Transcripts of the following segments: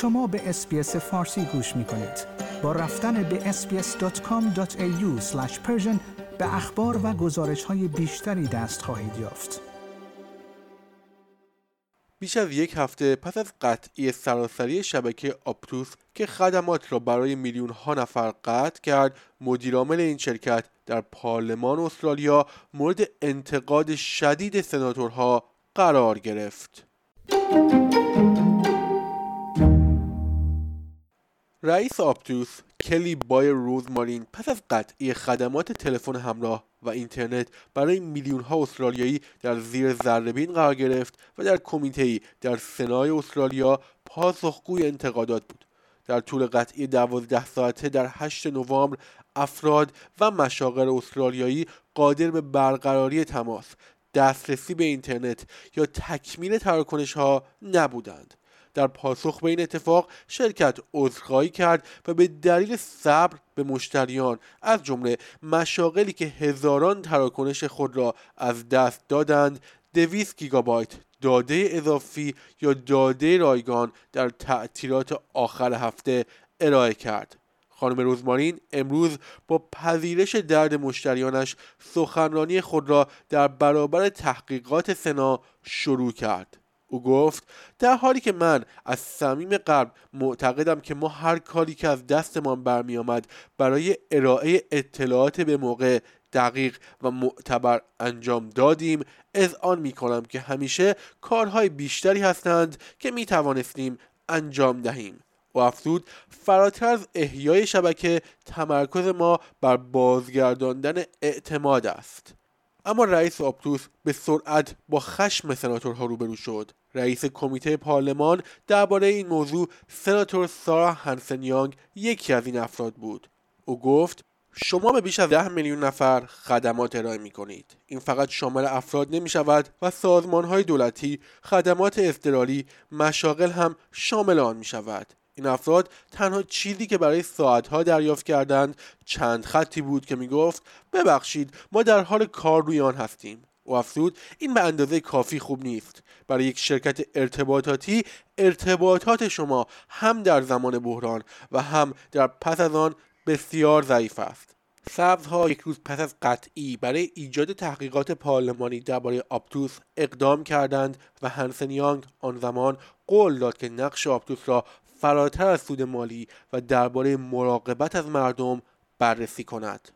شما به اسپیس فارسی گوش می کنید. با رفتن به sbs.com.au به اخبار و گزارش های بیشتری دست خواهید یافت. بیش از یک هفته پس از قطعی سراسری شبکه آپتوس که خدمات را برای میلیون ها نفر قطع کرد مدیرعامل این شرکت در پارلمان استرالیا مورد انتقاد شدید سناتورها قرار گرفت رئیس آپتوس کلی بای روزمارین پس از قطعی خدمات تلفن همراه و اینترنت برای میلیون ها استرالیایی در زیر ذرهبین قرار گرفت و در کمیته در سنای استرالیا پاسخگوی انتقادات بود. در طول قطعی دوازده ساعته در 8 نوامبر افراد و مشاغل استرالیایی قادر به برقراری تماس دسترسی به اینترنت یا تکمیل تراکنش ها نبودند. در پاسخ به این اتفاق شرکت عذرخواهی کرد و به دلیل صبر به مشتریان از جمله مشاغلی که هزاران تراکنش خود را از دست دادند دویست گیگابایت داده اضافی یا داده رایگان در تعطیلات آخر هفته ارائه کرد. خانم روزمارین امروز با پذیرش درد مشتریانش سخنرانی خود را در برابر تحقیقات سنا شروع کرد. او گفت در حالی که من از صمیم قلب معتقدم که ما هر کاری که از دستمان برمیآمد برای ارائه اطلاعات به موقع دقیق و معتبر انجام دادیم از آن می کنم که همیشه کارهای بیشتری هستند که می توانستیم انجام دهیم. و افزود فراتر از احیای شبکه تمرکز ما بر بازگرداندن اعتماد است. اما رئیس آپتوس به سرعت با خشم سناتورها روبرو شد رئیس کمیته پارلمان درباره این موضوع سناتور سارا هنسن یانگ یکی از این افراد بود او گفت شما به بیش از ده میلیون نفر خدمات ارائه می کنید. این فقط شامل افراد نمی شود و سازمان های دولتی، خدمات اضطراری، مشاغل هم شامل آن می شود. این افراد تنها چیزی که برای ساعتها دریافت کردند چند خطی بود که می گفت ببخشید ما در حال کار روی آن هستیم. و افزود این به اندازه کافی خوب نیست برای یک شرکت ارتباطاتی ارتباطات شما هم در زمان بحران و هم در پس از آن بسیار ضعیف است سبزها یک روز پس از قطعی برای ایجاد تحقیقات پارلمانی درباره آپتوس اقدام کردند و هنسن یانگ آن زمان قول داد که نقش آپتوس را فراتر از سود مالی و درباره مراقبت از مردم بررسی کند.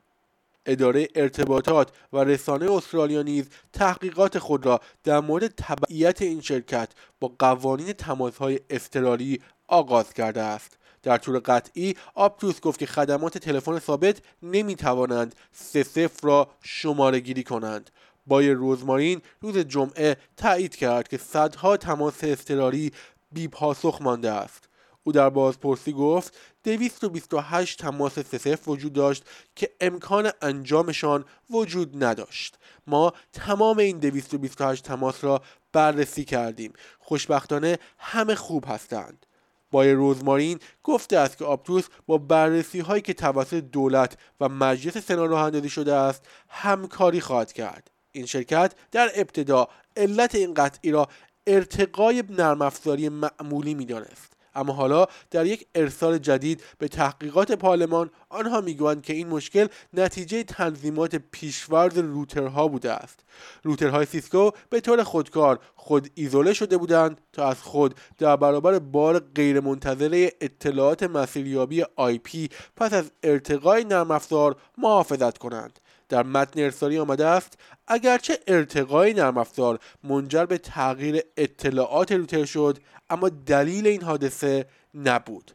اداره ارتباطات و رسانه استرالیا نیز تحقیقات خود را در مورد تبعیت این شرکت با قوانین تماسهای اضطراری آغاز کرده است. در طور قطعی آپتوس گفت که خدمات تلفن ثابت نمی توانند سه صفر را شماره گیری کنند. بای روزمارین روز جمعه تایید کرد که صدها تماس اضطراری بی پاسخ مانده است. او در بازپرسی گفت 228 تماس سسف وجود داشت که امکان انجامشان وجود نداشت. ما تمام این 228 تماس را بررسی کردیم. خوشبختانه همه خوب هستند. بای روزمارین گفته است که آپتوس با بررسی هایی که توسط دولت و مجلس سنا راه اندازی شده است همکاری خواهد کرد. این شرکت در ابتدا علت این قطعی را ارتقای نرم افزاری معمولی می‌دانست. اما حالا در یک ارسال جدید به تحقیقات پارلمان آنها می‌گویند که این مشکل نتیجه تنظیمات پیش‌فرض روترها بوده است. روترهای Cisco به طور خودکار خود ایزوله شده بودند تا از خود در برابر بار غیرمنتظره اطلاعات مسیریابی آی پی پس از ارتقای نرم افزار محافظت کنند. در متن ارسالی آمده است اگرچه ارتقای نرم افزار منجر به تغییر اطلاعات روتر شد اما دلیل این حادثه نبود.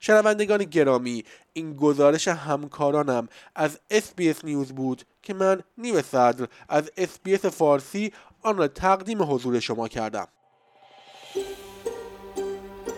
شنوندگان گرامی این گزارش همکارانم از SBS نیوز بود که من نیو صدر از SBS فارسی آن را تقدیم حضور شما کردم.